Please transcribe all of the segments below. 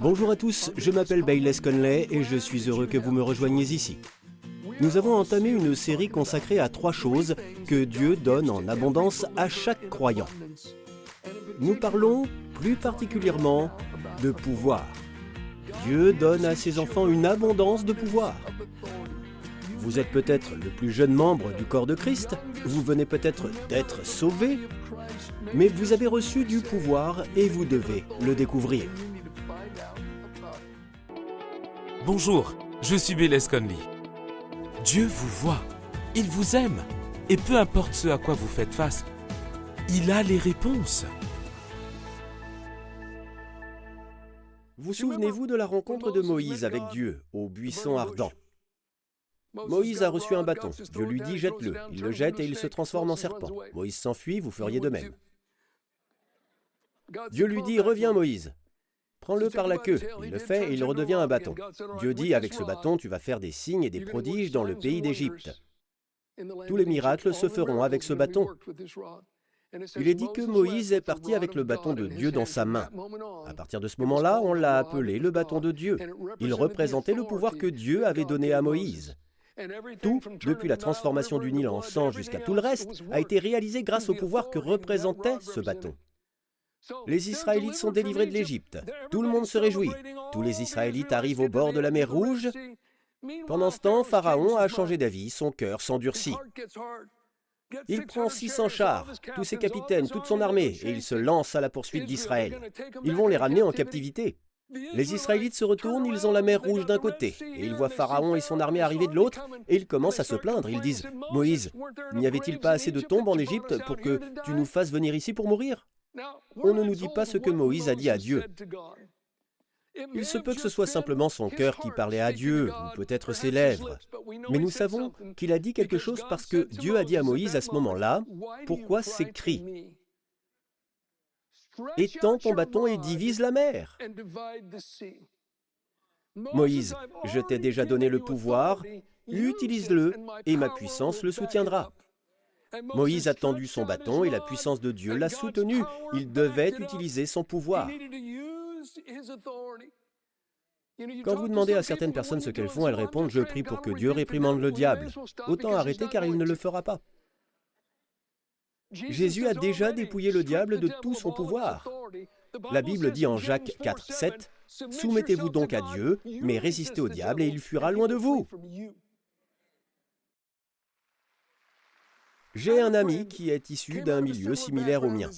Bonjour à tous, je m'appelle Bayless Conley et je suis heureux que vous me rejoigniez ici. Nous avons entamé une série consacrée à trois choses que Dieu donne en abondance à chaque croyant. Nous parlons plus particulièrement de pouvoir. Dieu donne à ses enfants une abondance de pouvoir. Vous êtes peut-être le plus jeune membre du corps de Christ, vous venez peut-être d'être sauvé, mais vous avez reçu du pouvoir et vous devez le découvrir. Bonjour, je suis Bélez Conley. Dieu vous voit, il vous aime, et peu importe ce à quoi vous faites face, il a les réponses. Vous souvenez-vous de la rencontre de Moïse avec Dieu au buisson ardent? Moïse a reçu un bâton. Dieu lui dit jette-le. Il le jette et il se transforme en serpent. Moïse s'enfuit, vous feriez de même. Dieu lui dit reviens Moïse. Prends-le par la queue. Il le fait et il redevient un bâton. Dieu dit avec ce bâton tu vas faire des signes et des prodiges dans le pays d'Égypte. Tous les miracles se feront avec ce bâton. Il est dit que Moïse est parti avec le bâton de Dieu dans sa main. À partir de ce moment-là, on l'a appelé le bâton de Dieu. Il représentait le pouvoir que Dieu avait donné à Moïse. Tout, depuis la transformation du Nil en sang jusqu'à tout le reste, a été réalisé grâce au pouvoir que représentait ce bâton. Les Israélites sont délivrés de l'Égypte. Tout le monde se réjouit. Tous les Israélites arrivent au bord de la mer Rouge. Pendant ce temps, Pharaon a changé d'avis, son cœur s'endurcit. Il prend 600 chars, tous ses capitaines, toute son armée, et il se lance à la poursuite d'Israël. Ils vont les ramener en captivité. Les Israélites se retournent, ils ont la mer Rouge d'un côté, et ils voient Pharaon et son armée arriver de l'autre, et ils commencent à se plaindre. Ils disent, Moïse, n'y avait-il pas assez de tombes en Égypte pour que tu nous fasses venir ici pour mourir On ne nous dit pas ce que Moïse a dit à Dieu. Il se peut que ce soit simplement son cœur qui parlait à Dieu, ou peut-être ses lèvres. Mais nous savons qu'il a dit quelque chose parce que Dieu a dit à Moïse à ce moment-là, pourquoi ces cris Étends ton bâton et divise la mer. Moïse, je t'ai déjà donné le pouvoir, utilise-le et ma puissance le soutiendra. Moïse a tendu son bâton et la puissance de Dieu l'a soutenu. Il devait utiliser son pouvoir. Quand vous demandez à certaines personnes ce qu'elles font, elles répondent ⁇ Je prie pour que Dieu réprimande le diable ⁇ Autant arrêter car il ne le fera pas. Jésus a déjà dépouillé le diable de tout son pouvoir. La Bible dit en Jacques 4, 7, Soumettez-vous donc à Dieu, mais résistez au diable et il fuira loin de vous. J'ai un ami qui est issu d'un milieu similaire au mien.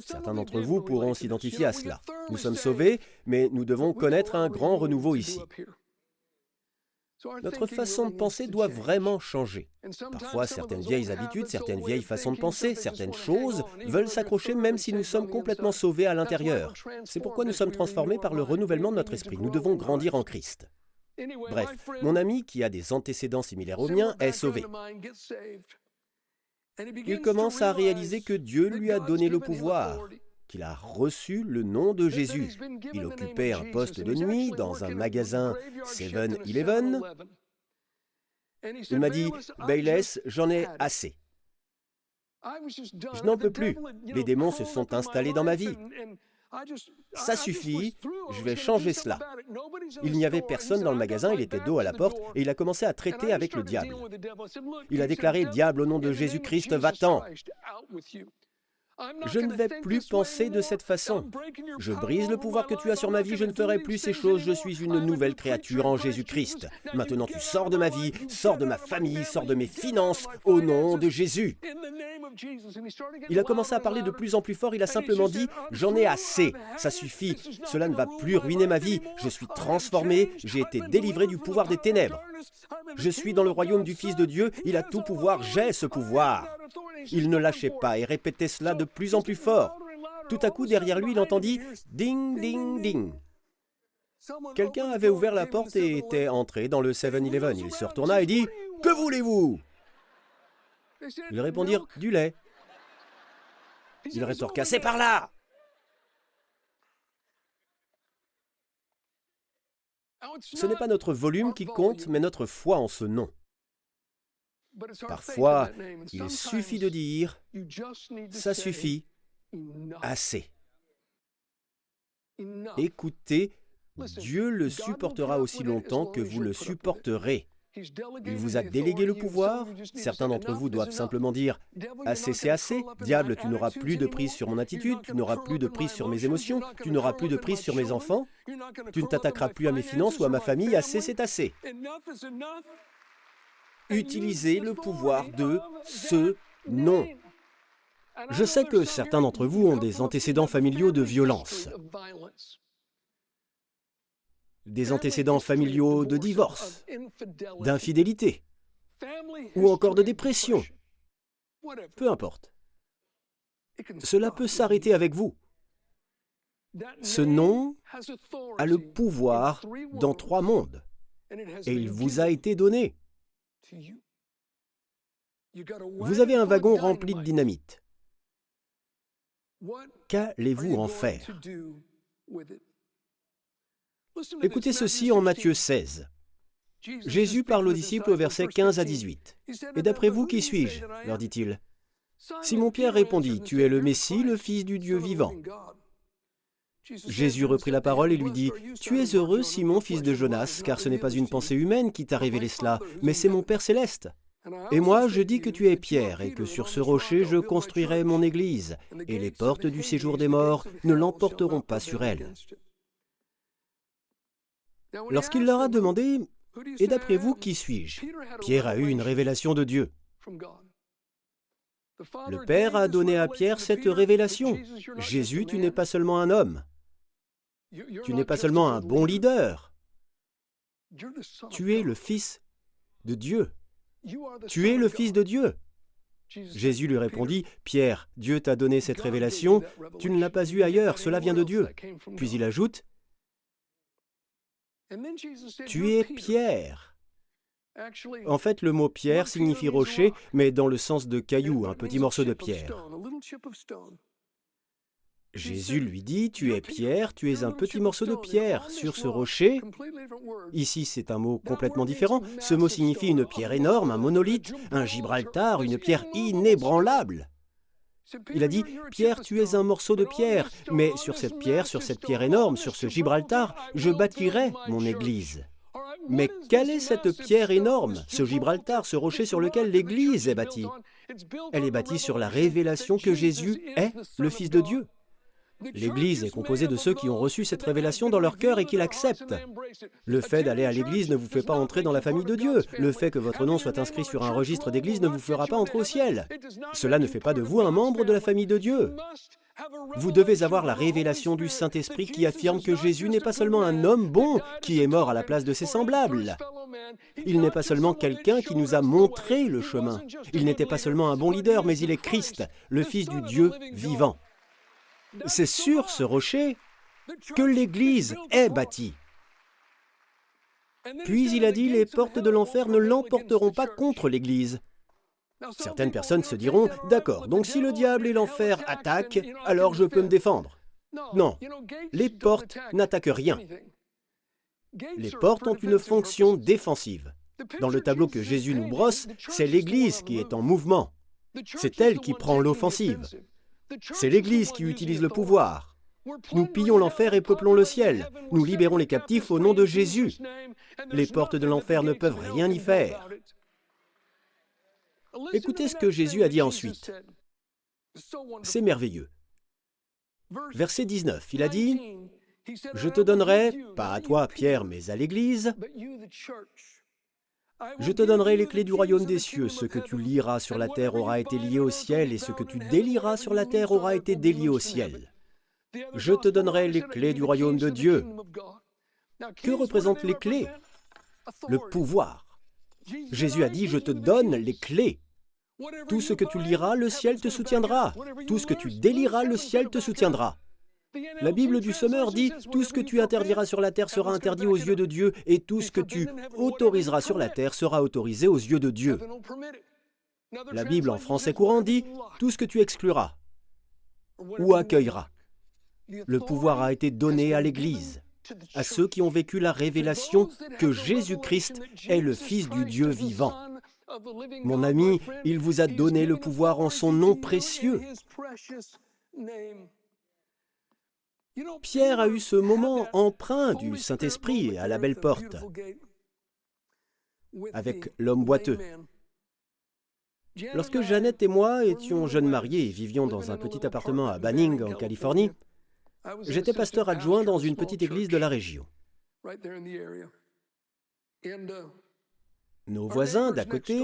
Certains d'entre vous pourront s'identifier à cela. Nous sommes sauvés, mais nous devons connaître un grand renouveau ici. Notre façon de penser doit vraiment changer. Parfois, certaines vieilles habitudes, certaines vieilles façons de penser, certaines choses veulent s'accrocher même si nous sommes complètement sauvés à l'intérieur. C'est pourquoi nous sommes transformés par le renouvellement de notre esprit. Nous devons grandir en Christ. Bref, mon ami qui a des antécédents similaires aux miens est sauvé. Il commence à réaliser que Dieu lui a donné le pouvoir, qu'il a reçu le nom de Jésus. Il occupait un poste de nuit dans un magasin 7-Eleven. Il m'a dit, Bayless, j'en ai assez. Je n'en peux plus. Les démons se sont installés dans ma vie. Ça suffit, je vais changer cela. Il n'y avait personne dans le magasin, il était dos à la porte, et il a commencé à traiter avec le diable. Il a déclaré, Diable, au nom de Jésus-Christ, va-t'en. Je ne vais plus penser de cette façon. Je brise le pouvoir que tu as sur ma vie, je ne ferai plus ces choses, je suis une nouvelle créature en Jésus-Christ. Maintenant tu sors de ma vie, sors de ma famille, sors de mes finances, au nom de Jésus. Il a commencé à parler de plus en plus fort, il a simplement dit, j'en ai assez, ça suffit, cela ne va plus ruiner ma vie, je suis transformé, j'ai été délivré du pouvoir des ténèbres. Je suis dans le royaume du Fils de Dieu, il a tout pouvoir, j'ai ce pouvoir. Il ne lâchait pas et répétait cela de plus en plus fort. Tout à coup, derrière lui, il entendit ding, ding, ding. Quelqu'un avait ouvert la porte et était entré dans le 7-Eleven. Il se retourna et dit Que voulez-vous? Ils répondirent Du lait. Il rétorqua C'est par là Ce n'est pas notre volume qui compte, mais notre foi en ce nom. Parfois, il suffit de dire ⁇ ça suffit, assez ⁇ Écoutez, Dieu le supportera aussi longtemps que vous le supporterez. Il vous a délégué le pouvoir. Certains d'entre vous doivent simplement dire Assez, c'est assez. Diable, tu n'auras plus de prise sur mon attitude, tu n'auras plus de prise sur mes émotions, tu n'auras plus de prise sur mes enfants, tu ne t'attaqueras plus à mes finances ou à ma famille. Assez, c'est assez. Utilisez le pouvoir de ce nom. Je sais que certains d'entre vous ont des antécédents familiaux de violence des antécédents familiaux de divorce, d'infidélité ou encore de dépression. Peu importe. Cela peut s'arrêter avec vous. Ce nom a le pouvoir dans trois mondes et il vous a été donné. Vous avez un wagon rempli de dynamite. Qu'allez-vous en faire? Écoutez ceci en Matthieu 16. Jésus parle aux disciples au verset 15 à 18. Et d'après vous, qui suis-je leur dit-il. Simon-Pierre répondit, Tu es le Messie, le Fils du Dieu vivant. Jésus reprit la parole et lui dit, Tu es heureux, Simon, fils de Jonas, car ce n'est pas une pensée humaine qui t'a révélé cela, mais c'est mon Père céleste. Et moi, je dis que tu es Pierre, et que sur ce rocher je construirai mon Église, et les portes du séjour des morts ne l'emporteront pas sur elle. Lorsqu'il leur a demandé Et d'après vous, qui suis-je? Pierre a eu une révélation de Dieu. Le Père a donné à Pierre cette révélation. Jésus, tu n'es pas seulement un homme. Tu n'es pas seulement un bon leader. Tu es le Fils de Dieu. Tu es le Fils de Dieu. Jésus lui répondit, Pierre, Dieu t'a donné cette révélation, tu ne l'as pas eue ailleurs, cela vient de Dieu. Puis il ajoute, tu es Pierre. En fait, le mot pierre signifie rocher, mais dans le sens de caillou, un petit morceau de pierre. Jésus lui dit, Tu es pierre, tu es un petit morceau de pierre sur ce rocher. Ici, c'est un mot complètement différent. Ce mot signifie une pierre énorme, un monolithe, un Gibraltar, une pierre inébranlable. Il a dit, Pierre, tu es un morceau de pierre, mais sur cette pierre, sur cette pierre énorme, sur ce Gibraltar, je bâtirai mon Église. Mais quelle est cette pierre énorme, ce Gibraltar, ce rocher sur lequel l'Église est bâtie? Elle est bâtie sur la révélation que Jésus est le Fils de Dieu. L'Église est composée de ceux qui ont reçu cette révélation dans leur cœur et qui l'acceptent. Le fait d'aller à l'Église ne vous fait pas entrer dans la famille de Dieu. Le fait que votre nom soit inscrit sur un registre d'Église ne vous fera pas entrer au ciel. Cela ne fait pas de vous un membre de la famille de Dieu. Vous devez avoir la révélation du Saint-Esprit qui affirme que Jésus n'est pas seulement un homme bon qui est mort à la place de ses semblables. Il n'est pas seulement quelqu'un qui nous a montré le chemin. Il n'était pas seulement un bon leader, mais il est Christ, le Fils du Dieu vivant. C'est sur ce rocher que l'Église est bâtie. Puis il a dit, les portes de l'enfer ne l'emporteront pas contre l'Église. Certaines personnes se diront, d'accord, donc si le diable et l'enfer attaquent, alors je peux me défendre. Non, les portes n'attaquent rien. Les portes ont une fonction défensive. Dans le tableau que Jésus nous brosse, c'est l'Église qui est en mouvement. C'est elle qui prend l'offensive. C'est l'Église qui utilise le pouvoir. Nous pillons l'enfer et peuplons le ciel. Nous libérons les captifs au nom de Jésus. Les portes de l'enfer ne peuvent rien y faire. Écoutez ce que Jésus a dit ensuite. C'est merveilleux. Verset 19, il a dit, Je te donnerai, pas à toi Pierre, mais à l'Église, je te donnerai les clés du royaume des cieux. Ce que tu liras sur la terre aura été lié au ciel, et ce que tu délieras sur la terre aura été délié au ciel. Je te donnerai les clés du royaume de Dieu. Que représentent les clés? Le pouvoir. Jésus a dit, je te donne les clés. Tout ce que tu liras, le ciel te soutiendra. Tout ce que tu délieras, le ciel te soutiendra. La Bible du Sommeur dit Tout ce que tu interdiras sur la terre sera interdit aux yeux de Dieu, et tout ce que tu autoriseras sur la terre sera autorisé aux yeux de Dieu. La Bible en français courant dit Tout ce que tu excluras ou accueilleras. Le pouvoir a été donné à l'Église, à ceux qui ont vécu la révélation que Jésus-Christ est le Fils du Dieu vivant. Mon ami, il vous a donné le pouvoir en son nom précieux. Pierre a eu ce moment empreint du Saint-Esprit à la belle porte, avec l'homme boiteux. Lorsque Jeannette et moi étions jeunes mariés et vivions dans un petit appartement à Banning, en Californie, j'étais pasteur adjoint dans une petite église de la région. Nos voisins d'à côté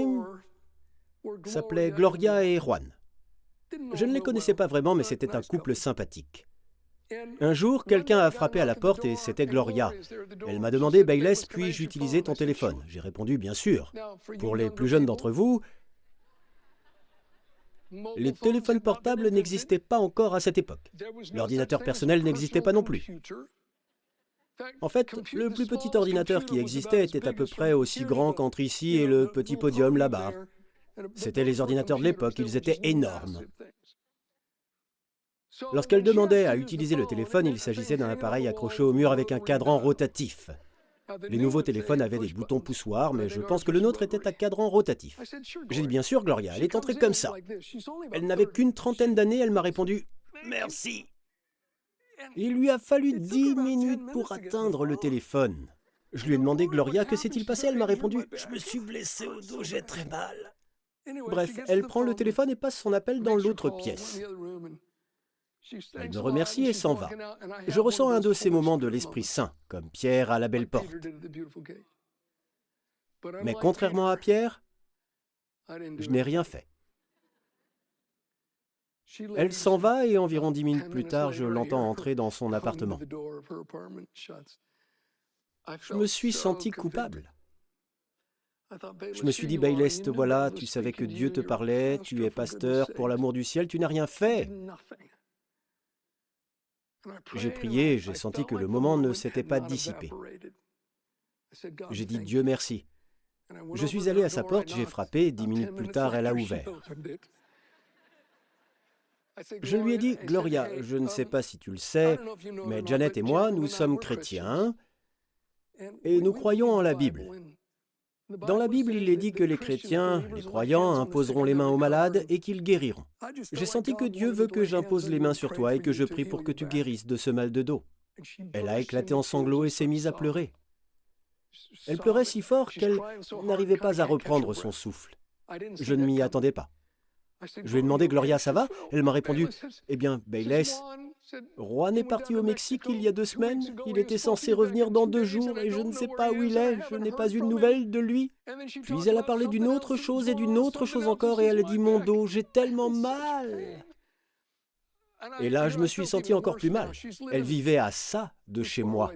s'appelaient Gloria et Juan. Je ne les connaissais pas vraiment, mais c'était un couple sympathique. Un jour, quelqu'un a frappé à la porte et c'était Gloria. Elle m'a demandé, Bayless, puis-je utiliser ton téléphone J'ai répondu, bien sûr. Pour les plus jeunes d'entre vous, les téléphones portables n'existaient pas encore à cette époque. L'ordinateur personnel n'existait pas non plus. En fait, le plus petit ordinateur qui existait était à peu près aussi grand qu'entre ici et le petit podium là-bas. C'étaient les ordinateurs de l'époque, ils étaient énormes. Lorsqu'elle demandait à utiliser le téléphone, il s'agissait d'un appareil accroché au mur avec un cadran rotatif. Les nouveaux téléphones avaient des boutons poussoirs, mais je pense que le nôtre était à cadran rotatif. J'ai dit bien sûr, Gloria, elle est entrée comme ça. Elle n'avait qu'une trentaine d'années, elle m'a répondu Merci. Il lui a fallu dix minutes pour atteindre le téléphone. Je lui ai demandé, Gloria, que s'est-il passé? Elle m'a répondu Je me suis blessé au dos, j'ai très mal. Bref, elle prend le téléphone et passe son appel dans l'autre pièce. Elle me remercie et s'en va. Je ressens un de ces moments de l'Esprit Saint, comme Pierre à la belle porte. Mais contrairement à Pierre, je n'ai rien fait. Elle s'en va et environ dix minutes plus tard, je l'entends entrer dans son appartement. Je me suis senti coupable. Je me suis dit, Bayless, te voilà, tu savais que Dieu te parlait, tu es pasteur, pour l'amour du ciel, tu n'as rien fait. J'ai prié, j'ai senti que le moment ne s'était pas dissipé. J'ai dit Dieu merci. Je suis allé à sa porte, j'ai frappé, dix minutes plus tard, elle a ouvert. Je lui ai dit, Gloria, je ne sais pas si tu le sais, mais Janet et moi, nous sommes chrétiens et nous croyons en la Bible. Dans la Bible, il est dit que les chrétiens, les croyants, imposeront les mains aux malades et qu'ils guériront. J'ai senti que Dieu veut que j'impose les mains sur toi et que je prie pour que tu guérisses de ce mal de dos. Elle a éclaté en sanglots et s'est mise à pleurer. Elle pleurait si fort qu'elle n'arrivait pas à reprendre son souffle. Je ne m'y attendais pas. Je lui ai demandé, Gloria, ça va? Elle m'a répondu, Eh bien, Bayless, Juan est parti au Mexique il y a deux semaines. Il était censé revenir dans deux jours et je ne sais pas où il est. Je n'ai pas eu de nouvelles de lui. Puis elle a parlé d'une autre chose et d'une autre chose encore et elle a dit Mon dos, j'ai tellement mal. Et là, je me suis senti encore plus mal. Elle vivait à ça de chez moi,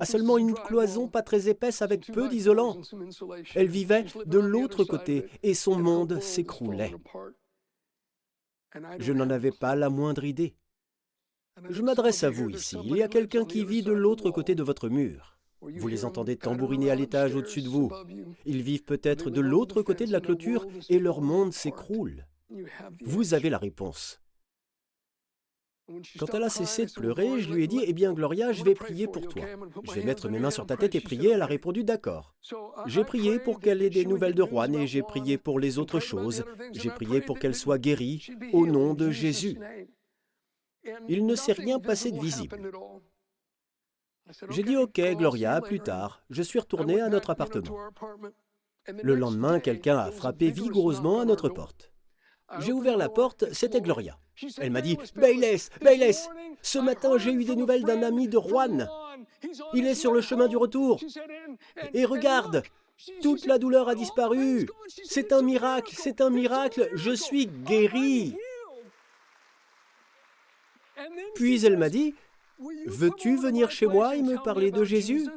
à seulement une cloison pas très épaisse avec peu d'isolant. Elle vivait de l'autre côté et son monde s'écroulait. Je n'en avais pas la moindre idée. Je m'adresse à vous ici. Il y a quelqu'un qui vit de l'autre côté de votre mur. Vous les entendez tambouriner à l'étage au-dessus de vous. Ils vivent peut-être de l'autre côté de la clôture et leur monde s'écroule. Vous avez la réponse. Quand elle a cessé de pleurer, je lui ai dit, Eh bien, Gloria, je vais prier pour toi. Je vais mettre mes mains sur ta tête et prier. Elle a répondu, D'accord. J'ai prié pour qu'elle ait des nouvelles de Juan et j'ai prié pour les autres choses. J'ai prié pour qu'elle soit guérie au nom de Jésus. Il ne s'est rien passé de visible. J'ai dit OK, Gloria, plus tard. Je suis retourné à notre appartement. Le lendemain, quelqu'un a frappé vigoureusement à notre porte. J'ai ouvert la porte, c'était Gloria. Elle m'a dit Bayless, Bayless, ce matin j'ai eu des nouvelles d'un ami de Juan. Il est sur le chemin du retour. Et regarde, toute la douleur a disparu. C'est un miracle, c'est un miracle, je suis guéri. Puis elle m'a dit, Veux-tu venir chez moi et me parler de Jésus?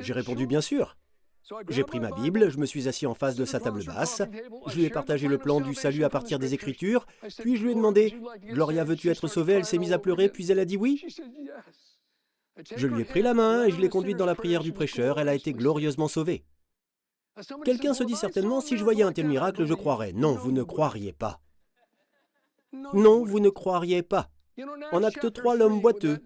J'ai répondu bien sûr. J'ai pris ma Bible, je me suis assis en face de sa table basse, je lui ai partagé le plan du salut à partir des Écritures, puis je lui ai demandé Gloria, veux-tu être sauvée? Elle s'est mise à pleurer, puis elle a dit oui. Je lui ai pris la main et je l'ai conduite dans la prière du prêcheur, elle a été glorieusement sauvée. Quelqu'un se dit certainement Si je voyais un tel miracle, je croirais. Non, vous ne croiriez pas. Non, vous ne croiriez pas. En acte 3, l'homme boiteux.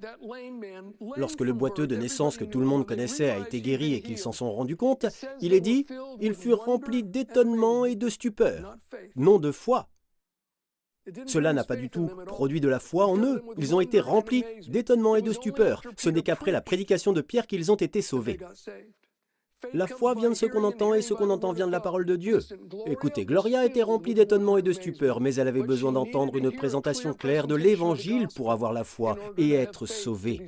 Lorsque le boiteux de naissance que tout le monde connaissait a été guéri et qu'ils s'en sont rendus compte, il est dit, ils furent remplis d'étonnement et de stupeur, non de foi. Cela n'a pas du tout produit de la foi en eux. Ils ont été remplis d'étonnement et de stupeur. Ce n'est qu'après la prédication de Pierre qu'ils ont été sauvés. La foi vient de ce qu'on entend et ce qu'on entend vient de la parole de Dieu. Écoutez, Gloria était remplie d'étonnement et de stupeur, mais elle avait besoin d'entendre une présentation claire de l'Évangile pour avoir la foi et être sauvée.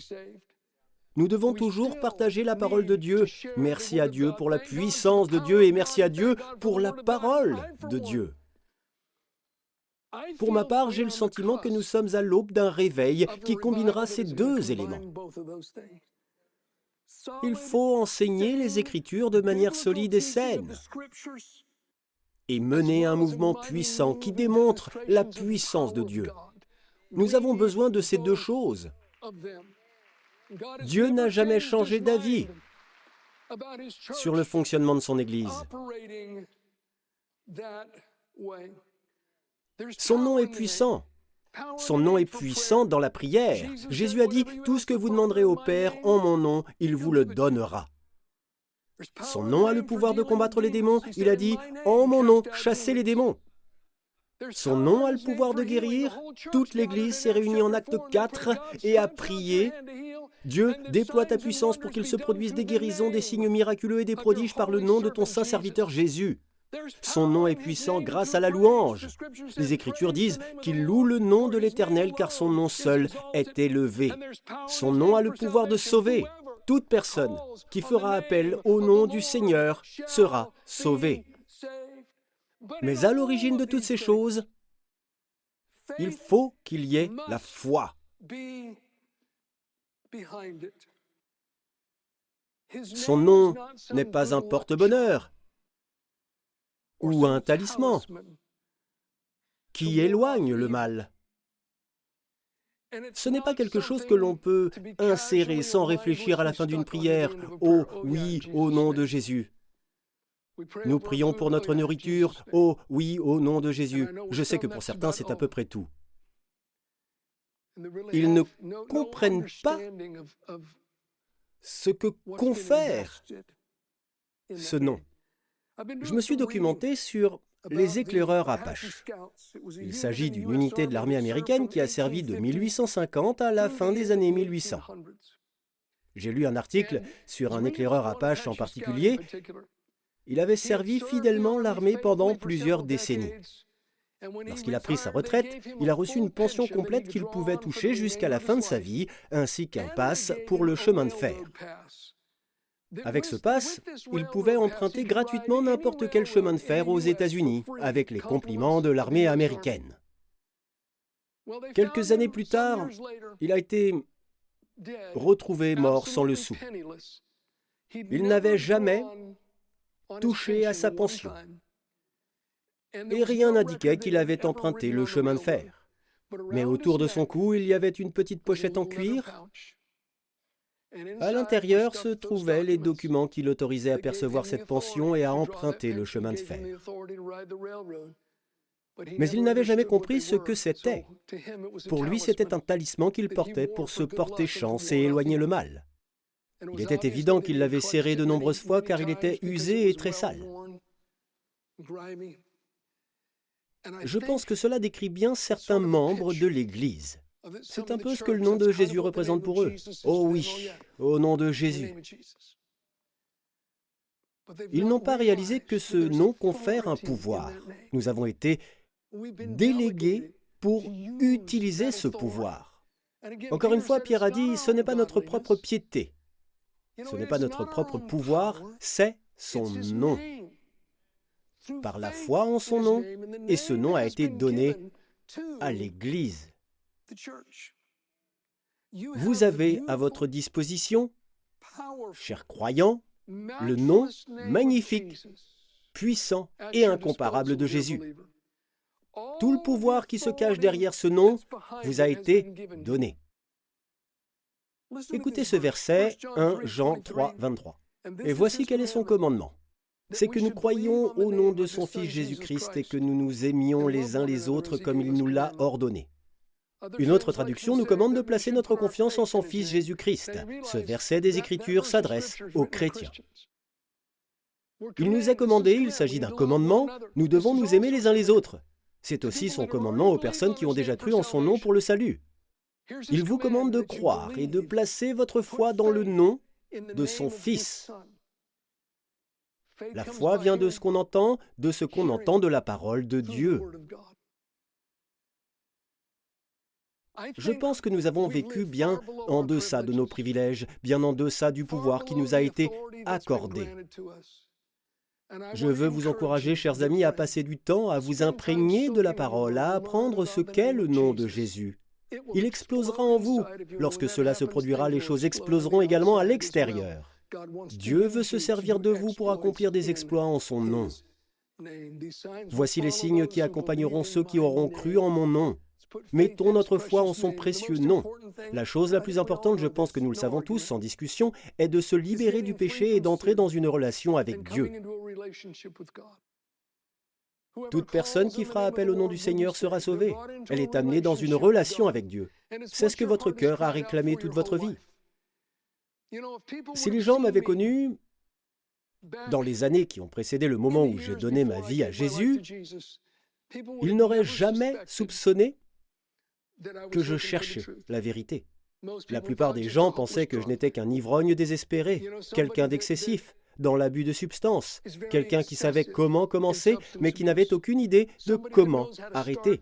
Nous devons toujours partager la parole de Dieu. Merci à Dieu pour la puissance de Dieu et merci à Dieu pour la parole de Dieu. Pour ma part, j'ai le sentiment que nous sommes à l'aube d'un réveil qui combinera ces deux éléments. Il faut enseigner les Écritures de manière solide et saine et mener un mouvement puissant qui démontre la puissance de Dieu. Nous avons besoin de ces deux choses. Dieu n'a jamais changé d'avis sur le fonctionnement de son Église. Son nom est puissant. Son nom est puissant dans la prière. Jésus a dit, Tout ce que vous demanderez au Père en mon nom, il vous le donnera. Son nom a le pouvoir de combattre les démons. Il a dit, En mon nom, chassez les démons. Son nom a le pouvoir de guérir. Toute l'Église s'est réunie en acte 4 et a prié. Dieu, déploie ta puissance pour qu'il se produise des guérisons, des signes miraculeux et des prodiges par le nom de ton saint serviteur Jésus. Son nom est puissant grâce à la louange. Les Écritures disent qu'il loue le nom de l'Éternel car son nom seul est élevé. Son nom a le pouvoir de sauver. Toute personne qui fera appel au nom du Seigneur sera sauvée. Mais à l'origine de toutes ces choses, il faut qu'il y ait la foi. Son nom n'est pas un porte-bonheur, ou un talisman qui éloigne le mal. Ce n'est pas quelque chose que l'on peut insérer sans réfléchir à la fin d'une prière. Oh oui, au nom de Jésus. Nous prions pour notre nourriture. Oh oui, au nom de Jésus. Je sais que pour certains, c'est à peu près tout. Ils ne comprennent pas ce que confère ce nom. Je me suis documenté sur les éclaireurs Apache. Il s'agit d'une unité de l'armée américaine qui a servi de 1850 à la fin des années 1800. J'ai lu un article sur un éclaireur Apache en particulier. Il avait servi fidèlement l'armée pendant plusieurs décennies. Lorsqu'il a pris sa retraite, il a reçu une pension complète qu'il pouvait toucher jusqu'à la fin de sa vie, ainsi qu'un pass pour le chemin de fer. Avec ce pass, il pouvait emprunter gratuitement n'importe quel chemin de fer aux États-Unis, avec les compliments de l'armée américaine. Quelques années plus tard, il a été retrouvé mort sans le sou. Il n'avait jamais touché à sa pension. Et rien n'indiquait qu'il avait emprunté le chemin de fer. Mais autour de son cou, il y avait une petite pochette en cuir à l'intérieur se trouvaient les documents qui l'autorisaient à percevoir cette pension et à emprunter le chemin de fer. Mais il n'avait jamais compris ce que c'était. Pour lui, c'était un talisman qu'il portait pour se porter chance et éloigner le mal. Il était évident qu'il l'avait serré de nombreuses fois car il était usé et très sale. Je pense que cela décrit bien certains membres de l'Église. C'est un peu ce que le nom de Jésus représente pour eux. Oh oui, au nom de Jésus. Ils n'ont pas réalisé que ce nom confère un pouvoir. Nous avons été délégués pour utiliser ce pouvoir. Encore une fois, Pierre a dit, ce n'est pas notre propre piété, ce n'est pas notre propre pouvoir, c'est son nom. Par la foi en son nom, et ce nom a été donné à l'Église. Vous avez à votre disposition, chers croyants, le nom magnifique, puissant et incomparable de Jésus. Tout le pouvoir qui se cache derrière ce nom vous a été donné. Écoutez ce verset 1 Jean 3, 23. Et voici quel est son commandement. C'est que nous croyions au nom de son Fils Jésus-Christ et que nous nous aimions les uns les autres comme il nous l'a ordonné. Une autre traduction nous commande de placer notre confiance en son Fils Jésus-Christ. Ce verset des Écritures s'adresse aux chrétiens. Il nous a commandé, il s'agit d'un commandement, nous devons nous aimer les uns les autres. C'est aussi son commandement aux personnes qui ont déjà cru en son nom pour le salut. Il vous commande de croire et de placer votre foi dans le nom de son Fils. La foi vient de ce qu'on entend, de ce qu'on entend de la parole de Dieu. Je pense que nous avons vécu bien en deçà de nos privilèges, bien en deçà du pouvoir qui nous a été accordé. Je veux vous encourager, chers amis, à passer du temps à vous imprégner de la parole, à apprendre ce qu'est le nom de Jésus. Il explosera en vous. Lorsque cela se produira, les choses exploseront également à l'extérieur. Dieu veut se servir de vous pour accomplir des exploits en son nom. Voici les signes qui accompagneront ceux qui auront cru en mon nom. Mettons notre foi en son précieux nom. La chose la plus importante, je pense que nous le savons tous sans discussion, est de se libérer du péché et d'entrer dans une relation avec Dieu. Toute personne qui fera appel au nom du Seigneur sera sauvée. Elle est amenée dans une relation avec Dieu. C'est ce que votre cœur a réclamé toute votre vie. Si les gens m'avaient connu dans les années qui ont précédé le moment où j'ai donné ma vie à Jésus, ils n'auraient jamais soupçonné que je cherchais la vérité. La plupart des gens pensaient que je n'étais qu'un ivrogne désespéré, quelqu'un d'excessif, dans l'abus de substances, quelqu'un qui savait comment commencer, mais qui n'avait aucune idée de comment arrêter.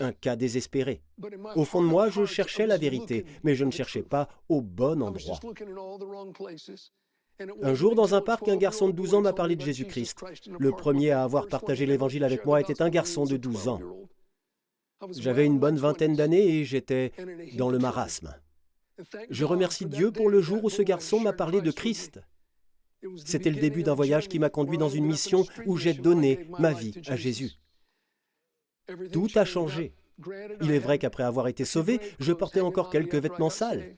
Un cas désespéré. Au fond de moi, je cherchais la vérité, mais je ne cherchais pas au bon endroit. Un jour, dans un parc, un garçon de 12 ans m'a parlé de Jésus-Christ. Le premier à avoir partagé l'Évangile avec moi était un garçon de 12 ans. J'avais une bonne vingtaine d'années et j'étais dans le marasme. Je remercie Dieu pour le jour où ce garçon m'a parlé de Christ. C'était le début d'un voyage qui m'a conduit dans une mission où j'ai donné ma vie à Jésus. Tout a changé. Il est vrai qu'après avoir été sauvé, je portais encore quelques vêtements sales.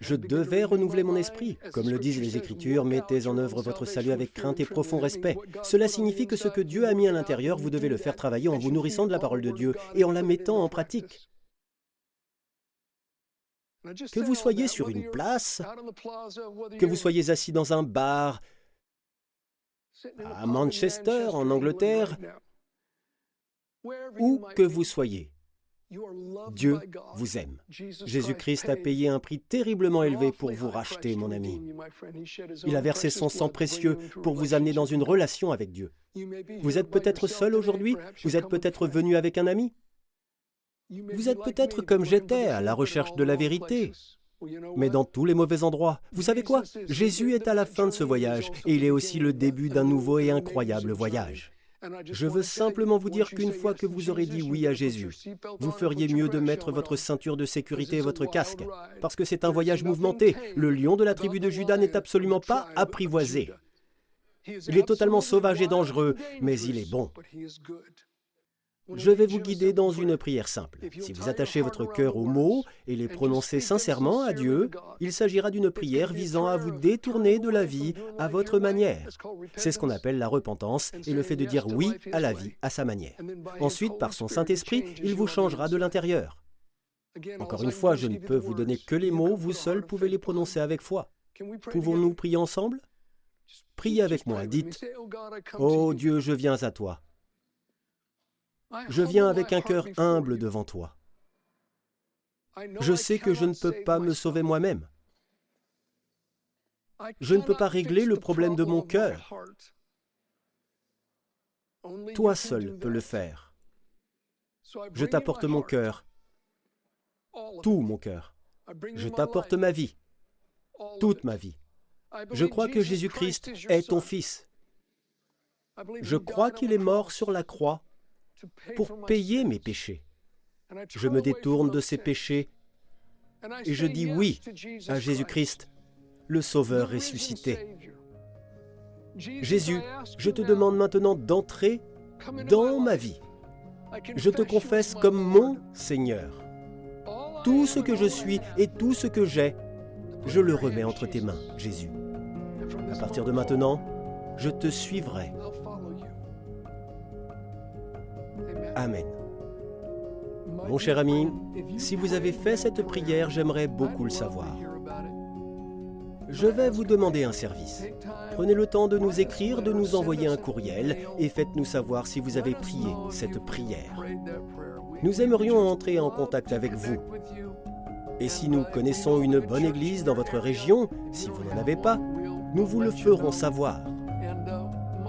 Je devais renouveler mon esprit. Comme le disent les Écritures, mettez en œuvre votre salut avec crainte et profond respect. Cela signifie que ce que Dieu a mis à l'intérieur, vous devez le faire travailler en vous nourrissant de la parole de Dieu et en la mettant en pratique. Que vous soyez sur une place, que vous soyez assis dans un bar, à Manchester, en Angleterre, où que vous soyez, Dieu vous aime. Jésus-Christ a payé un prix terriblement élevé pour vous racheter, mon ami. Il a versé son sang précieux pour vous amener dans une relation avec Dieu. Vous êtes peut-être seul aujourd'hui, vous êtes peut-être venu avec un ami. Vous êtes peut-être comme j'étais, à la recherche de la vérité, mais dans tous les mauvais endroits. Vous savez quoi? Jésus est à la fin de ce voyage, et il est aussi le début d'un nouveau et incroyable voyage. Je veux simplement vous dire qu'une fois que vous aurez dit oui à Jésus, vous feriez mieux de mettre votre ceinture de sécurité et votre casque, parce que c'est un voyage mouvementé. Le lion de la tribu de Judas n'est absolument pas apprivoisé. Il est totalement sauvage et dangereux, mais il est bon. Je vais vous guider dans une prière simple. Si vous attachez votre cœur aux mots et les prononcez sincèrement à Dieu, il s'agira d'une prière visant à vous détourner de la vie à votre manière. C'est ce qu'on appelle la repentance et le fait de dire oui à la vie à sa manière. Ensuite, par son Saint-Esprit, il vous changera de l'intérieur. Encore une fois, je ne peux vous donner que les mots, vous seul pouvez les prononcer avec foi. Pouvons-nous prier ensemble? Priez avec moi, dites, Oh Dieu, je viens à toi. Je viens avec un cœur humble devant toi. Je sais que je ne peux pas me sauver moi-même. Je ne peux pas régler le problème de mon cœur. Toi seul peux le faire. Je t'apporte mon cœur, tout mon cœur. Je t'apporte ma vie, toute ma vie. Je crois que Jésus-Christ est ton Fils. Je crois qu'il est mort sur la croix pour payer mes péchés. Je me détourne de ces péchés. Et je dis oui à Jésus-Christ, le Sauveur ressuscité. Jésus, je te demande maintenant d'entrer dans ma vie. Je te confesse comme mon Seigneur. Tout ce que je suis et tout ce que j'ai, je le remets entre tes mains, Jésus. À partir de maintenant, je te suivrai Amen. Mon cher ami, si vous avez fait cette prière, j'aimerais beaucoup le savoir. Je vais vous demander un service. Prenez le temps de nous écrire, de nous envoyer un courriel et faites-nous savoir si vous avez prié cette prière. Nous aimerions entrer en contact avec vous. Et si nous connaissons une bonne église dans votre région, si vous n'en avez pas, nous vous le ferons savoir.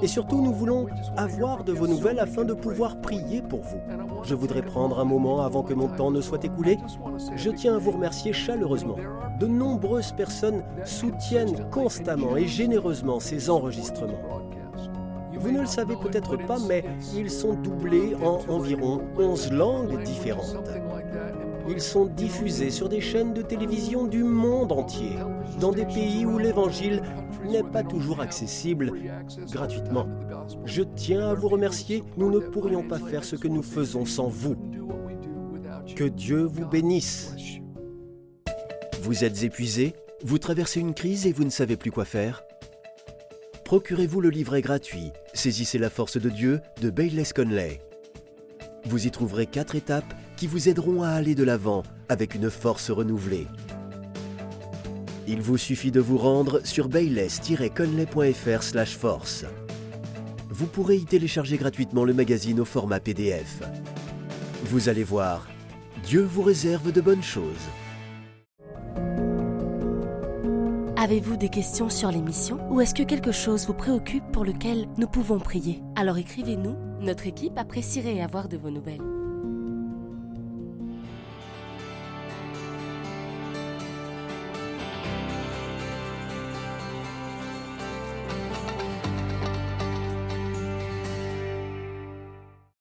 Et surtout, nous voulons avoir de vos nouvelles afin de pouvoir prier pour vous. Je voudrais prendre un moment avant que mon temps ne soit écoulé. Je tiens à vous remercier chaleureusement. De nombreuses personnes soutiennent constamment et généreusement ces enregistrements. Vous ne le savez peut-être pas, mais ils sont doublés en environ 11 langues différentes. Ils sont diffusés sur des chaînes de télévision du monde entier, dans des pays où l'Évangile n'est pas toujours accessible gratuitement. Je tiens à vous remercier, nous ne pourrions pas faire ce que nous faisons sans vous. Que Dieu vous bénisse. Vous êtes épuisé Vous traversez une crise et vous ne savez plus quoi faire Procurez-vous le livret gratuit Saisissez la force de Dieu de Bayless Conley. Vous y trouverez quatre étapes qui vous aideront à aller de l'avant avec une force renouvelée. Il vous suffit de vous rendre sur bayless-conley.fr force. Vous pourrez y télécharger gratuitement le magazine au format PDF. Vous allez voir, Dieu vous réserve de bonnes choses. Avez-vous des questions sur l'émission ou est-ce que quelque chose vous préoccupe pour lequel nous pouvons prier? Alors écrivez-nous, notre équipe apprécierait avoir de vos nouvelles.